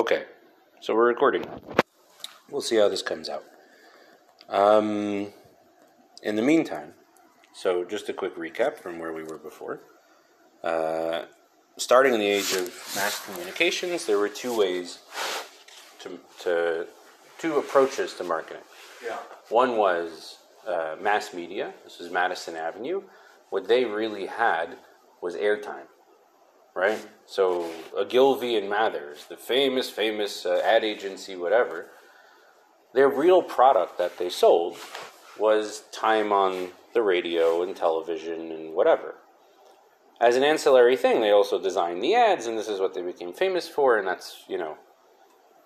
Okay, so we're recording. We'll see how this comes out. Um, in the meantime, so just a quick recap from where we were before. Uh, starting in the age of mass communications, there were two ways to, to two approaches to marketing. Yeah. One was uh, mass media. This was Madison Avenue. What they really had was airtime, right? So Ogilvy and Mathers, the famous, famous uh, ad agency, whatever, their real product that they sold was time on the radio and television and whatever. As an ancillary thing, they also designed the ads, and this is what they became famous for, and that's you know,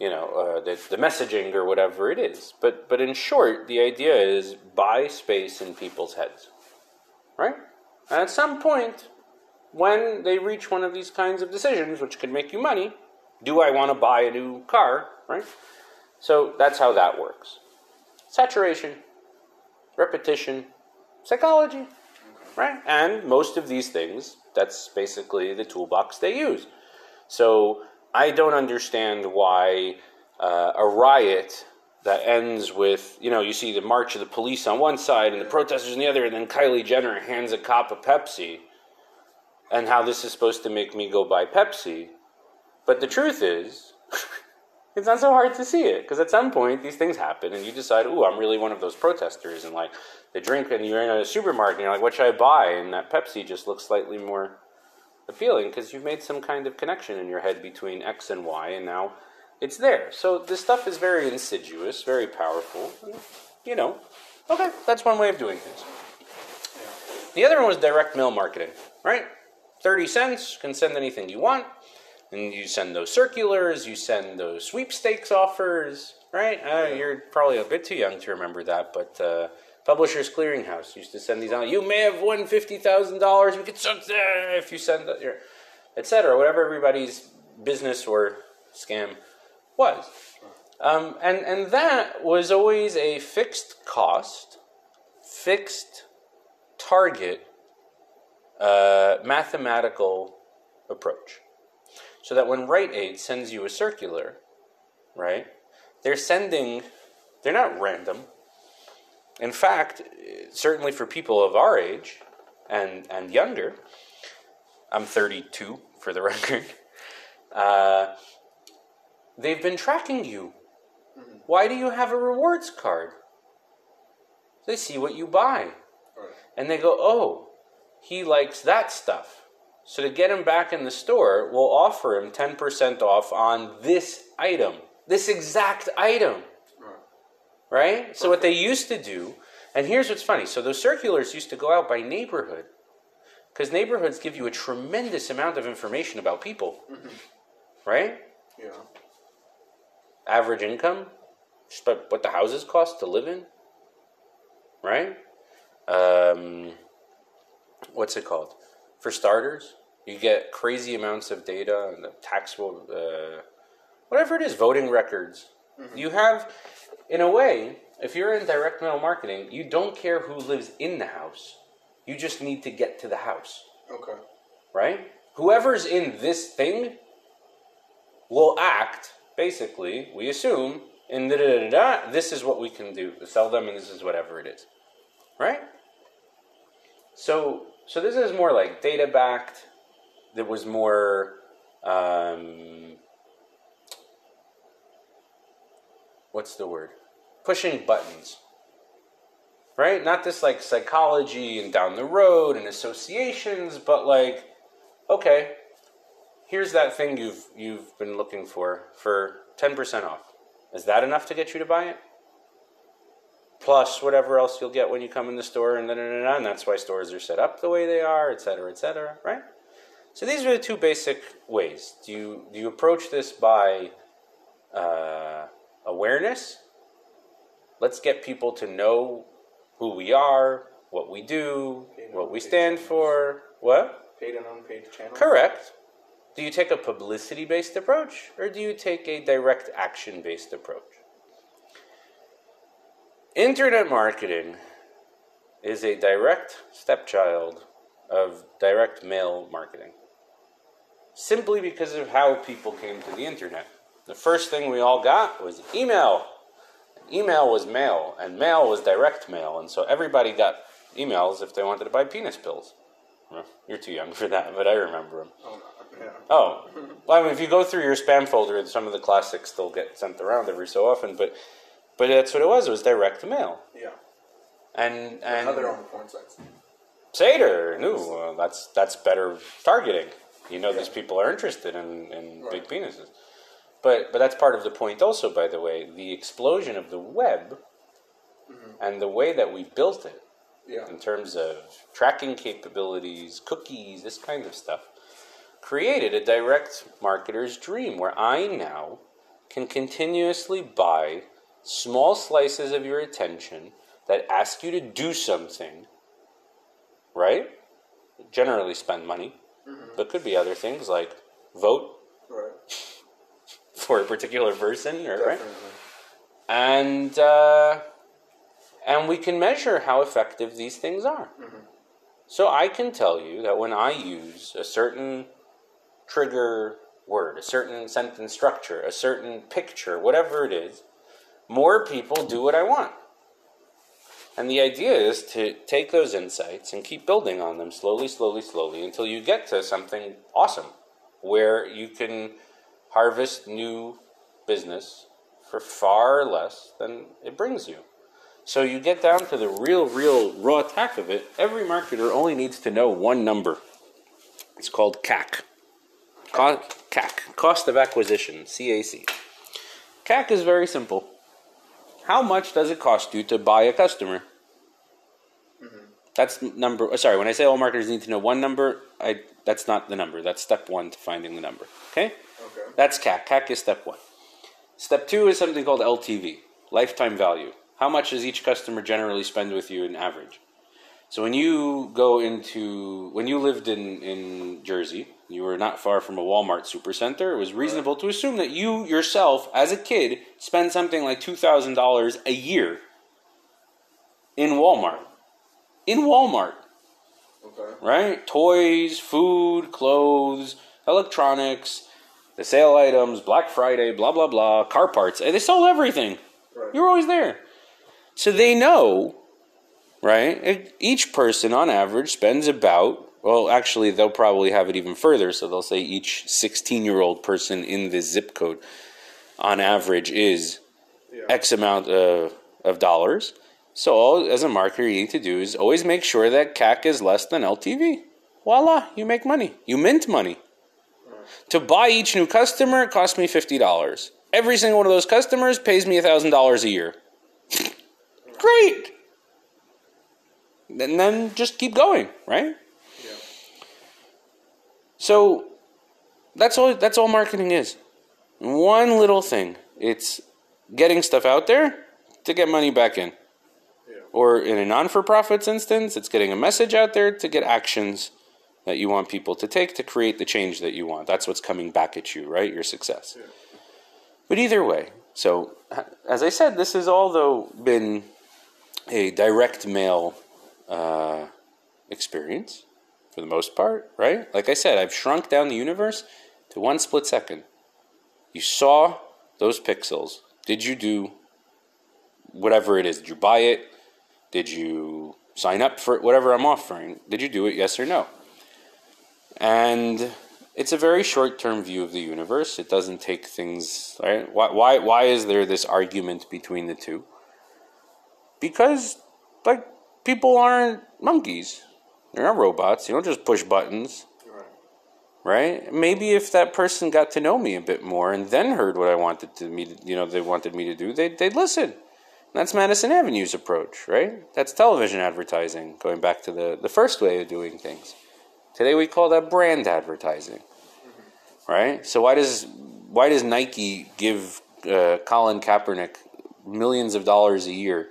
you know, uh, the, the messaging or whatever it is. But but in short, the idea is buy space in people's heads, right? And at some point, when they reach one of these kinds of decisions, which could make you money, do I want to buy a new car, right? So that's how that works. Saturation, repetition, psychology, right? And most of these things, that's basically the toolbox they use. So I don't understand why uh, a riot that ends with, you know, you see the march of the police on one side and the protesters on the other, and then Kylie Jenner hands a cop a Pepsi, and how this is supposed to make me go buy Pepsi. But the truth is, it's not so hard to see it because at some point these things happen and you decide, ooh, I'm really one of those protesters, and like they drink and you're in a supermarket and you're like, what should I buy? And that Pepsi just looks slightly more appealing because you've made some kind of connection in your head between X and Y, and now it's there. So this stuff is very insidious, very powerful. You know, okay, that's one way of doing things. The other one was direct mail marketing, right? 30 cents, can send anything you want. And you send those circulars, you send those sweepstakes offers, right? Uh, you're probably a bit too young to remember that, but uh, Publishers Clearinghouse used to send these out. You may have won $50,000. We could send if you send that, etc. Whatever everybody's business or scam was. Um, and, and that was always a fixed cost, fixed target, uh, mathematical approach. So that when Rite Aid sends you a circular, right, they're sending, they're not random. In fact, certainly for people of our age and, and younger, I'm 32 for the record, uh, they've been tracking you. Why do you have a rewards card? They see what you buy. And they go, oh, he likes that stuff. So to get him back in the store, we'll offer him 10% off on this item, this exact item. Right? So what they used to do, and here's what's funny. So those circulars used to go out by neighborhood. Because neighborhoods give you a tremendous amount of information about people. Right? Yeah. Average income, just what the houses cost to live in. Right? Um, what's it called? For starters, you get crazy amounts of data and the taxable, uh, whatever it is, voting records. You have, in a way, if you're in direct mail marketing, you don't care who lives in the house. You just need to get to the house, Okay. right? Whoever's in this thing will act, basically, we assume, and da da da da, this is what we can do, sell them, and this is whatever it is, right? So, so this is more like data backed. There was more, um, what's the word? Pushing buttons, right? Not this like psychology and down the road and associations, but like, okay, here's that thing you've you've been looking for for ten percent off. Is that enough to get you to buy it? Plus whatever else you'll get when you come in the store, and da, da, da, and that's why stores are set up the way they are, et cetera, et cetera, right? So these are the two basic ways. Do you do you approach this by uh, awareness? Let's get people to know who we are, what we do, what we stand for. What? Paid and unpaid channels. Correct. Do you take a publicity based approach or do you take a direct action based approach? Internet marketing is a direct stepchild of direct mail marketing simply because of how people came to the internet. the first thing we all got was email. Email was mail, and mail was direct mail, and so everybody got emails if they wanted to buy penis pills. You're too young for that, but I remember them. Oh, yeah. Oh, well, I mean, if you go through your spam folder, some of the classics still get sent around every so often, but but that's what it was. It was direct mail, Yeah. and and Another on the porn sites. Seder, no, uh, that's that's better targeting. You know, Yeah. these people are interested in, in Right. big penises. But but that's part of the point, also. By the way, the explosion of the web and the way that we built it Yeah. in terms of tracking capabilities, cookies, this kind of stuff, created a direct marketer's dream where I now can continuously buy small slices of your attention that ask you to do something, right? Generally spend money, but could be other things like vote Right. for a particular person, or, right? And uh, and we can measure how effective these things are. So I can tell you that when I use a certain trigger word, a certain sentence structure, a certain picture, whatever it is, more people do what I want. And the idea is to take those insights and keep building on them slowly, slowly, slowly until you get to something awesome where you can harvest new business for far less than it brings you. So you get down to the real, real raw attack of it. Every marketer only needs to know one number. It's called CAC. CAC, cost of acquisition, CAC. CAC is very simple. How much does it cost you to buy a customer? That's number. uh, Sorry, when I say all marketers need to know one number, I that's not the number. That's step one to finding the number. Okay. Okay. That's CAC. CAC is step one. Step two is something called LTV, lifetime value. How much does each customer generally spend with you in average? So when you go into when you lived in in Jersey, you were not far from a Walmart supercenter. It was reasonable to assume that you yourself, as a kid, spend something like two thousand dollars a year in Walmart. In Walmart Okay. right? Toys, food, clothes, electronics, the sale items, Black Friday, blah blah blah, car parts. Eh, they sold everything. Right. You're always there. So they know, right? Each person on average spends about, well, actually, they'll probably have it even further. So they'll say each 16 year old person in this zip code on average is Yeah. X amount of, of dollars. So, all, as a marketer, you need to do is always make sure that CAC is less than LTV. Voila, you make money. You mint money. To buy each new customer, it costs me $50. Every single one of those customers pays me $1,000 a year. Great! And then just keep going, right? Yeah. So that's all that's all marketing is. One little thing. It's getting stuff out there to get money back in. Yeah. Or in a non for profits instance, it's getting a message out there to get actions that you want people to take to create the change that you want. That's what's coming back at you, right? Your success. Yeah. But either way, so as I said, this has all though been a direct mail uh, experience for the most part, right? Like I said, I've shrunk down the universe to one split second. You saw those pixels. Did you do whatever it is? Did you buy it? Did you sign up for it? Whatever I'm offering, did you do it? Yes or no? And it's a very short term view of the universe. It doesn't take things, right? Why, why, why is there this argument between the two? Because, like, people aren't monkeys. They're not robots. You don't just push buttons Right. Maybe if that person got to know me a bit more and then heard what I wanted to me, you know, they wanted me to do, they'd, they'd listen. That's Madison Avenue's approach, right? That's television advertising, going back to the, the first way of doing things. Today we call that brand advertising, right? So why does why does Nike give uh, Colin Kaepernick millions of dollars a year?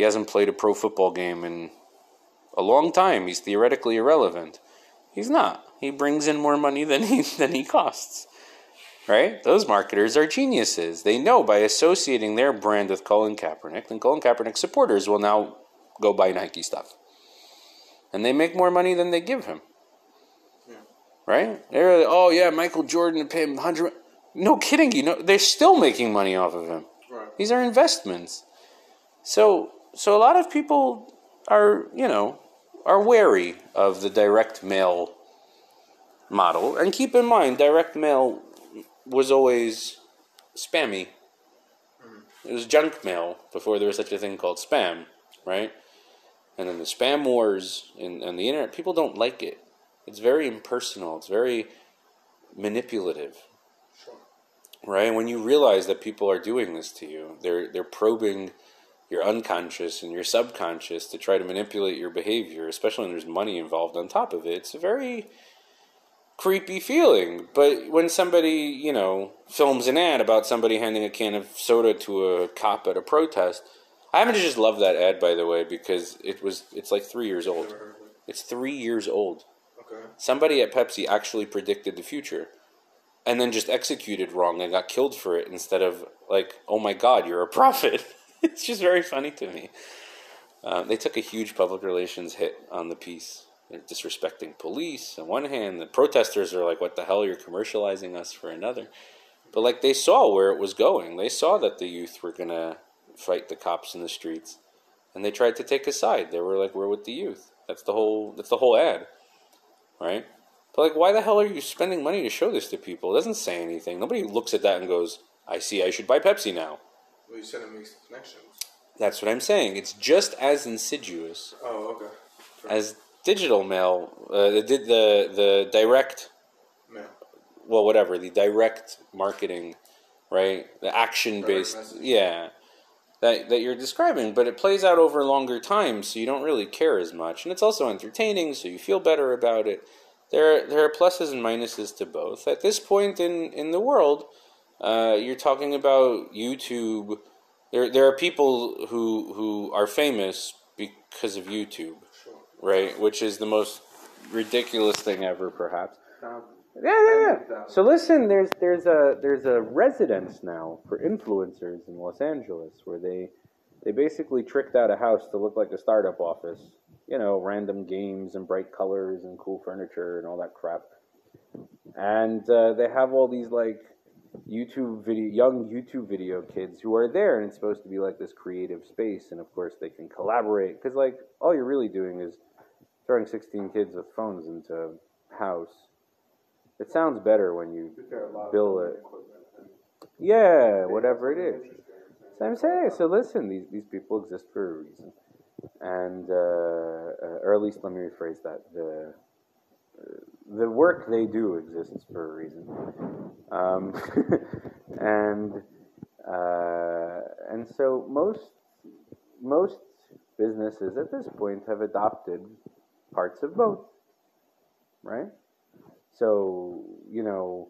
He hasn't played a pro football game in a long time. He's theoretically irrelevant. He's not. He brings in more money than he than he costs. Right? Those marketers are geniuses. They know by associating their brand with Colin Kaepernick, then Colin Kaepernick supporters will now go buy Nike stuff. And they make more money than they give him. Right? They're like, oh yeah, Michael Jordan paid him hundred No kidding, you know, they're still making money off of him. Right. These are investments. So, so a lot of people are, you know, are wary of the direct mail model. And keep in mind, direct mail was always spammy. It was junk mail before there was such a thing called spam, right? And then the spam wars and, and the internet, people don't like it. It's very impersonal. It's very manipulative Sure. right? When you realize that people are doing this to you, they're they're probing your unconscious and your subconscious to try to manipulate your behavior, especially when there's money involved on top of it. It's a very creepy feeling. But when somebody, you know, films an ad about somebody handing a can of soda to a cop at a protest, I happen to just love that ad by the way because it was it's like 3 years old. Never heard of it. It's 3 years old Okay. somebody at Pepsi actually predicted the future and then just executed wrong and got killed for it instead of like, oh my god, you're a prophet. it's just very funny to me. Um, they took a huge public relations hit on the piece. They're disrespecting police on one hand. The protesters are like, what the hell, you're commercializing us for another. But like they saw where it was going. They saw that the youth were going to fight the cops in the streets. And they tried to take a side. They were like, we're with the youth. That's the whole that's the whole ad right? But like, why the hell are you spending money to show this to people? It doesn't say anything. Nobody looks at that and goes, "I see. I should buy Pepsi now." Well, you said it makes connections. That's what I'm saying. It's just as insidious Oh, okay. Sure. as digital mail. Uh, the the the direct, Yeah. well, whatever the direct marketing, right? The action based, yeah. That, that you're describing, but it plays out over longer time, so you don't really care as much, and it's also entertaining, so you feel better about it. There, there are pluses and minuses to both. At this point in, in the world, uh, you're talking about YouTube. There, there are people who who are famous because of YouTube, right? Which is the most ridiculous thing ever, perhaps. Yeah, yeah, yeah. So listen, there's there's a there's a residence now for influencers in Los Angeles where they they basically tricked out a house to look like a startup office. You know, random games and bright colors and cool furniture and all that crap. And uh, they have all these like YouTube video, young YouTube video kids who are there, and it's supposed to be like this creative space. And of course, they can collaborate because like all you're really doing is throwing 16 kids with phones into a house. It sounds better when you there are a lot of bill it. Yeah, whatever it is. So I'm saying, so listen, these, these people exist for a reason. And, uh, uh, or at least let me rephrase that. The, the work they do exists for a reason. Um, and, uh, and so most, most businesses at this point have adopted parts of both, right? So, you know,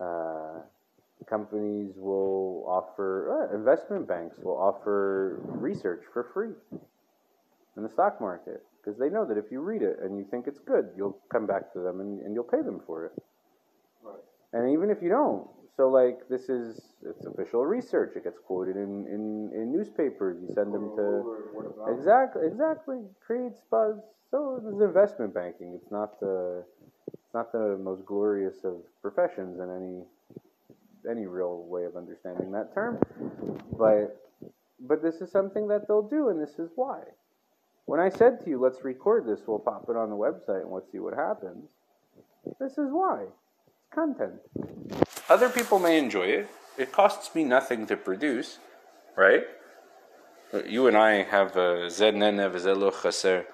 uh, companies will offer, uh, investment banks will offer research for free in the stock market because they know that if you read it and you think it's good, you'll come back to them and, and you'll pay them for it. Right. And even if you don't, so like this is it's official research. It gets quoted in, in, in newspapers. You send them to Over word of mouth. exactly exactly creates buzz. So this is investment banking. It's not the it's not the most glorious of professions in any any real way of understanding that term, but but this is something that they'll do, and this is why. When I said to you, let's record this, we'll pop it on the website and let's see what happens. This is why. It's content. Other people may enjoy it. It costs me nothing to produce, right? You and I have a Zednene Vizelo Chaser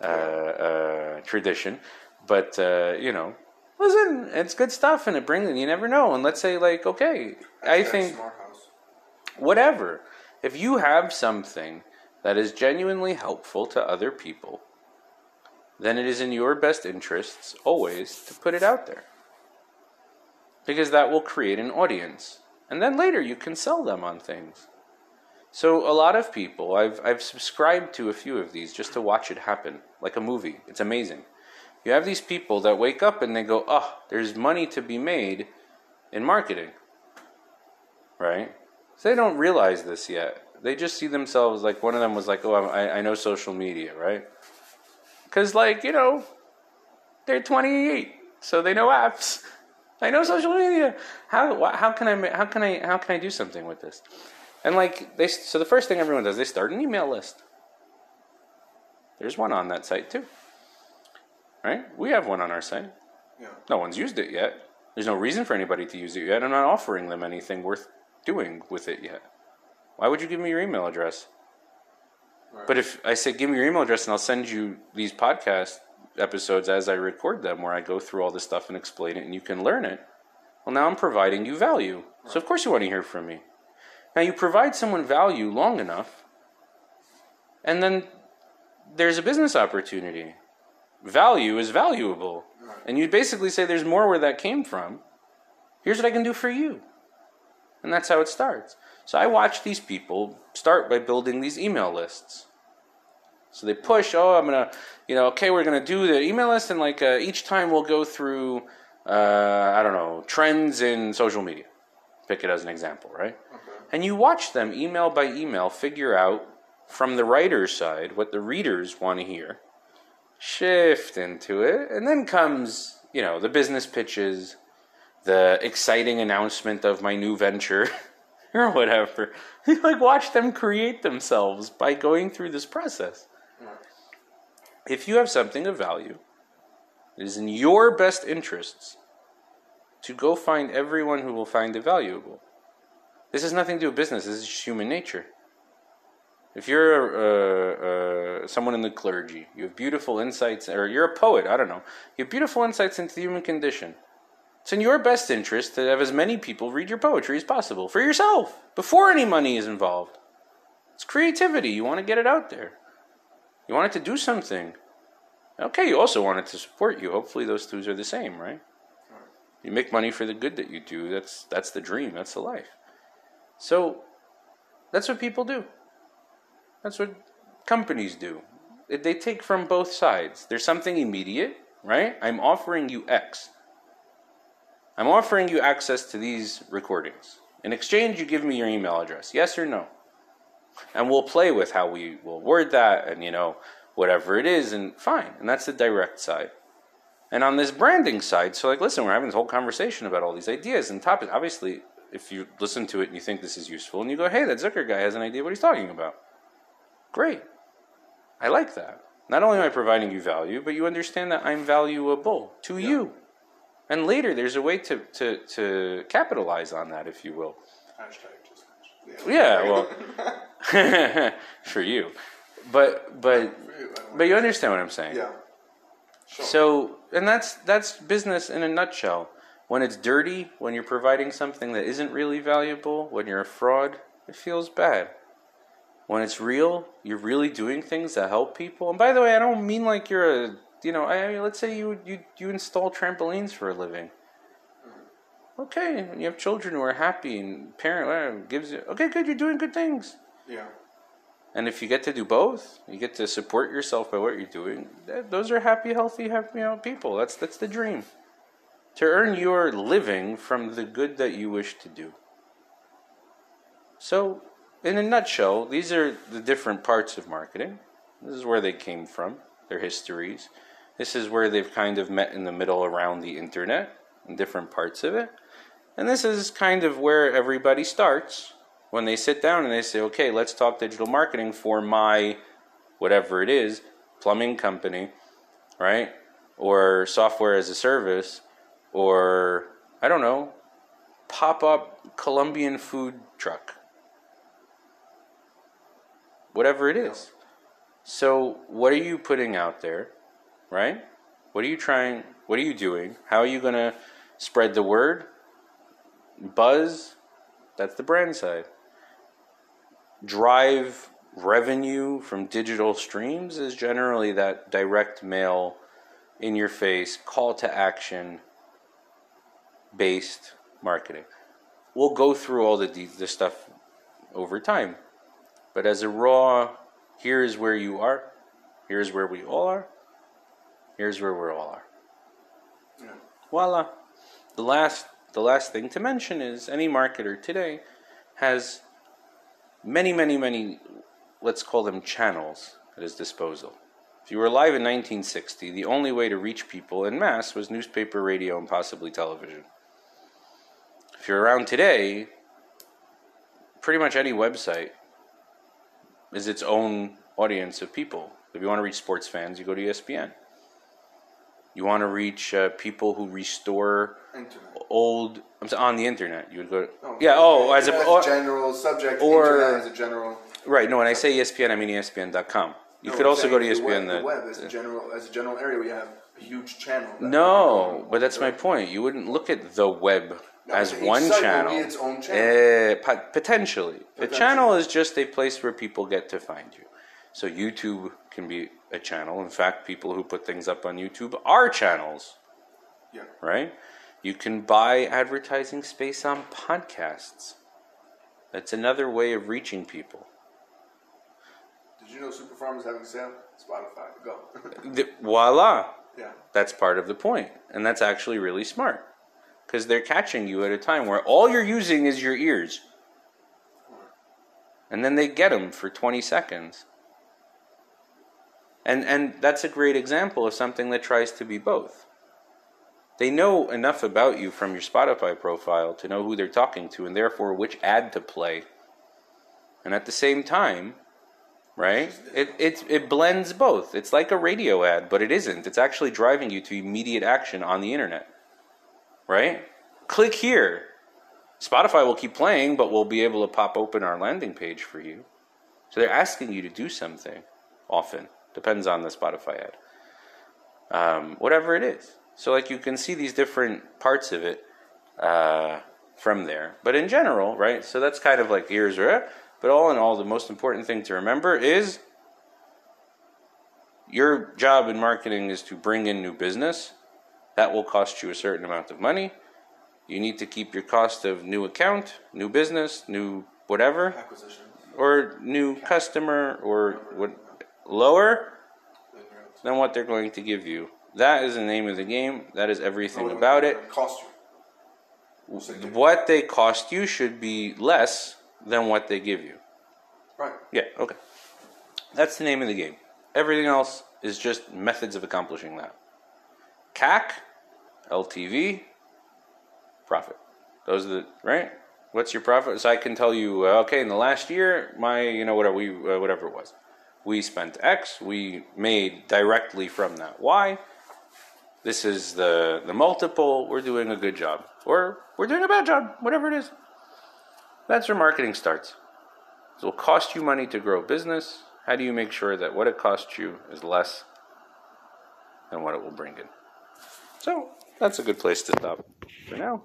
uh, uh, tradition, but uh, you know, listen, it's good stuff, and it brings. You never know. And let's say, like, okay, I Hashtag think whatever. If you have something that is genuinely helpful to other people, then it is in your best interests always to put it out there. Because that will create an audience. And then later you can sell them on things. So a lot of people, I've, I've subscribed to a few of these just to watch it happen, like a movie. It's amazing. You have these people that wake up and they go, oh, there's money to be made in marketing. Right? So they don't realize this yet. They just see themselves like one of them was like, "Oh, I, I know social media, right?" Because like you know, they're 28, so they know apps. I know social media. How how can I how can I how can I do something with this? And like they so the first thing everyone does they start an email list. There's one on that site too. Right? We have one on our site. Yeah. No one's used it yet. There's no reason for anybody to use it yet. I'm not offering them anything worth doing with it yet. Why would you give me your email address? Right. But if I say, give me your email address and I'll send you these podcast episodes as I record them, where I go through all this stuff and explain it and you can learn it, well, now I'm providing you value. So, of course, you want to hear from me. Now, you provide someone value long enough, and then there's a business opportunity. Value is valuable. And you basically say, there's more where that came from. Here's what I can do for you. And that's how it starts. So I watch these people start by building these email lists. So they push, oh, I'm gonna, you know, okay, we're gonna do the email list, and like uh, each time we'll go through, uh, I don't know, trends in social media. Pick it as an example, right? Okay. And you watch them email by email figure out from the writer's side what the readers want to hear, shift into it, and then comes, you know, the business pitches, the exciting announcement of my new venture, or whatever. Like watch them create themselves by going through this process. If you have something of value, it is in your best interests to go find everyone who will find it valuable. This has nothing to do with business. This is just human nature. If you're uh, uh, someone in the clergy, you have beautiful insights, or you're a poet, I don't know, you have beautiful insights into the human condition. It's in your best interest to have as many people read your poetry as possible for yourself before any money is involved. It's creativity. You want to get it out there. You want it to do something. Okay, you also want it to support you. Hopefully, those two are the same, right? You make money for the good that you do. That's that's the dream. That's the life. So, that's what people do. That's what companies do. They- They take from both sides. There's something immediate, right? I'm offering you X. I'm offering you access to these recordings. In exchange, you give me your email address. Yes or no? And we'll play with how we will word that and, you know, whatever it is, and fine. And that's the direct side. And on this branding side, so like, listen, we're having this whole conversation about all these ideas and topics. Obviously, if you listen to it and you think this is useful, and you go, hey, that Zucker guy has an idea what he's talking about. Great. I like that. Not only am I providing you value, but you understand that I'm valuable to you. And later, there's a way to, to, to capitalize on that, if you will. Hashtag just mentioned. Yeah, well, for you. But, but, you, but you understand what I'm saying. Yeah. Sure. So, and that's that's business in a nutshell. When it's dirty, when you're providing something that isn't really valuable, when you're a fraud, it feels bad. When it's real, you're really doing things that help people. And by the way, I don't mean like you're a, you know, I, I- let's say you you you install trampolines for a living. Okay, and you have children who are happy and parent uh, gives you okay, good, you're doing good things. yeah. And if you get to do both, you get to support yourself by what you're doing. th- Those are happy, healthy, happy you know, people. That's that's the dream. To earn your living from the good that you wish to do. So, in a nutshell, these are the different parts of marketing. This is where they came from, their histories. This is where they've kind of met in the middle around the internet, in different parts of it. And this is kind of where everybody starts when they sit down and they say, okay, let's talk digital marketing for my whatever it is, plumbing company, right? Or software as a service, or I don't know, pop up Colombian food truck. Whatever it is. So, what are you putting out there, right? What are you trying, what are you doing? How are you going to spread the word? Buzz, that's the brand side drive revenue from digital streams is generally that direct mail in your face call to action based marketing we'll go through all the de- the stuff over time but as a raw here's where you are here's where we all are here's where we all are Yeah. voila the last the last thing to mention is any marketer today has many, many, many, let's call them channels at his disposal. If you were alive in 1960, the only way to reach people in mass was newspaper, radio, and possibly television. if you're around today, pretty much any website is its own audience of people. If you want to reach sports fans, you go to ESPN. You want to reach uh, people who restore Internet. old I'm sorry, on the internet. You would go. No, yeah. Oh, as a or- general subject. or- internet as a general. right. No, when I say ESPN, I mean ESPN.com. You No, could also go to ESPN. The the- web, the web as a general as a general area. We have a huge channel. No, but that's my point. You wouldn't look at the web No, as one channel. its own channel. Eh, pot- potentially. The channel is just a place where people get to find you. So YouTube can be a channel. In fact, people who put things up on YouTube are channels, Yeah. right? You can buy advertising space on podcasts. That's another way of reaching people. Did you know Super Farm is having a sale? Spotify. Go. The- voila! yeah. That's part of the point. And that's actually really smart. Because they're catching you at a time where all you're using is your ears. And then they get them for 20 seconds. And, and that's a great example of something that tries to be both. They know enough about you from your Spotify profile to know who they're talking to and therefore which ad to play. And at the same time, right? It, it, it blends both. It's like a radio ad, but it isn't. It's actually driving you to immediate action on the internet, right? Click here. Spotify will keep playing, but we'll be able to pop open our landing page for you. So they're asking you to do something often. Depends on the Spotify ad. Um, whatever it is. So, like, you can see these different parts of it uh, from there. But in general, right? So that's kind of like ears are. But all in all, the most important thing to remember is your job in marketing is to bring in new business. That will cost you a certain amount of money. You need to keep your cost of new account, new business, new whatever, Acquisition. or new customer, or what lower than what they're going to give you. That is the name of the game. That is everything about it. Cost you. What they cost you should be less than what they give you. Right. Yeah, okay. That's the name of the game. Everything else is just methods of accomplishing that. CAC, LTV, profit. Those are the right. What's your profit? So I can tell you, uh, okay, in the last year, my you know whatever we uh, whatever it was, we spent X. We made directly from that Y. This is the the multiple. We're doing a good job, or we're doing a bad job. Whatever it is. That's where marketing starts. It'll cost you money to grow business. How do you make sure that what it costs you is less than what it will bring in? So that's a good place to stop for now.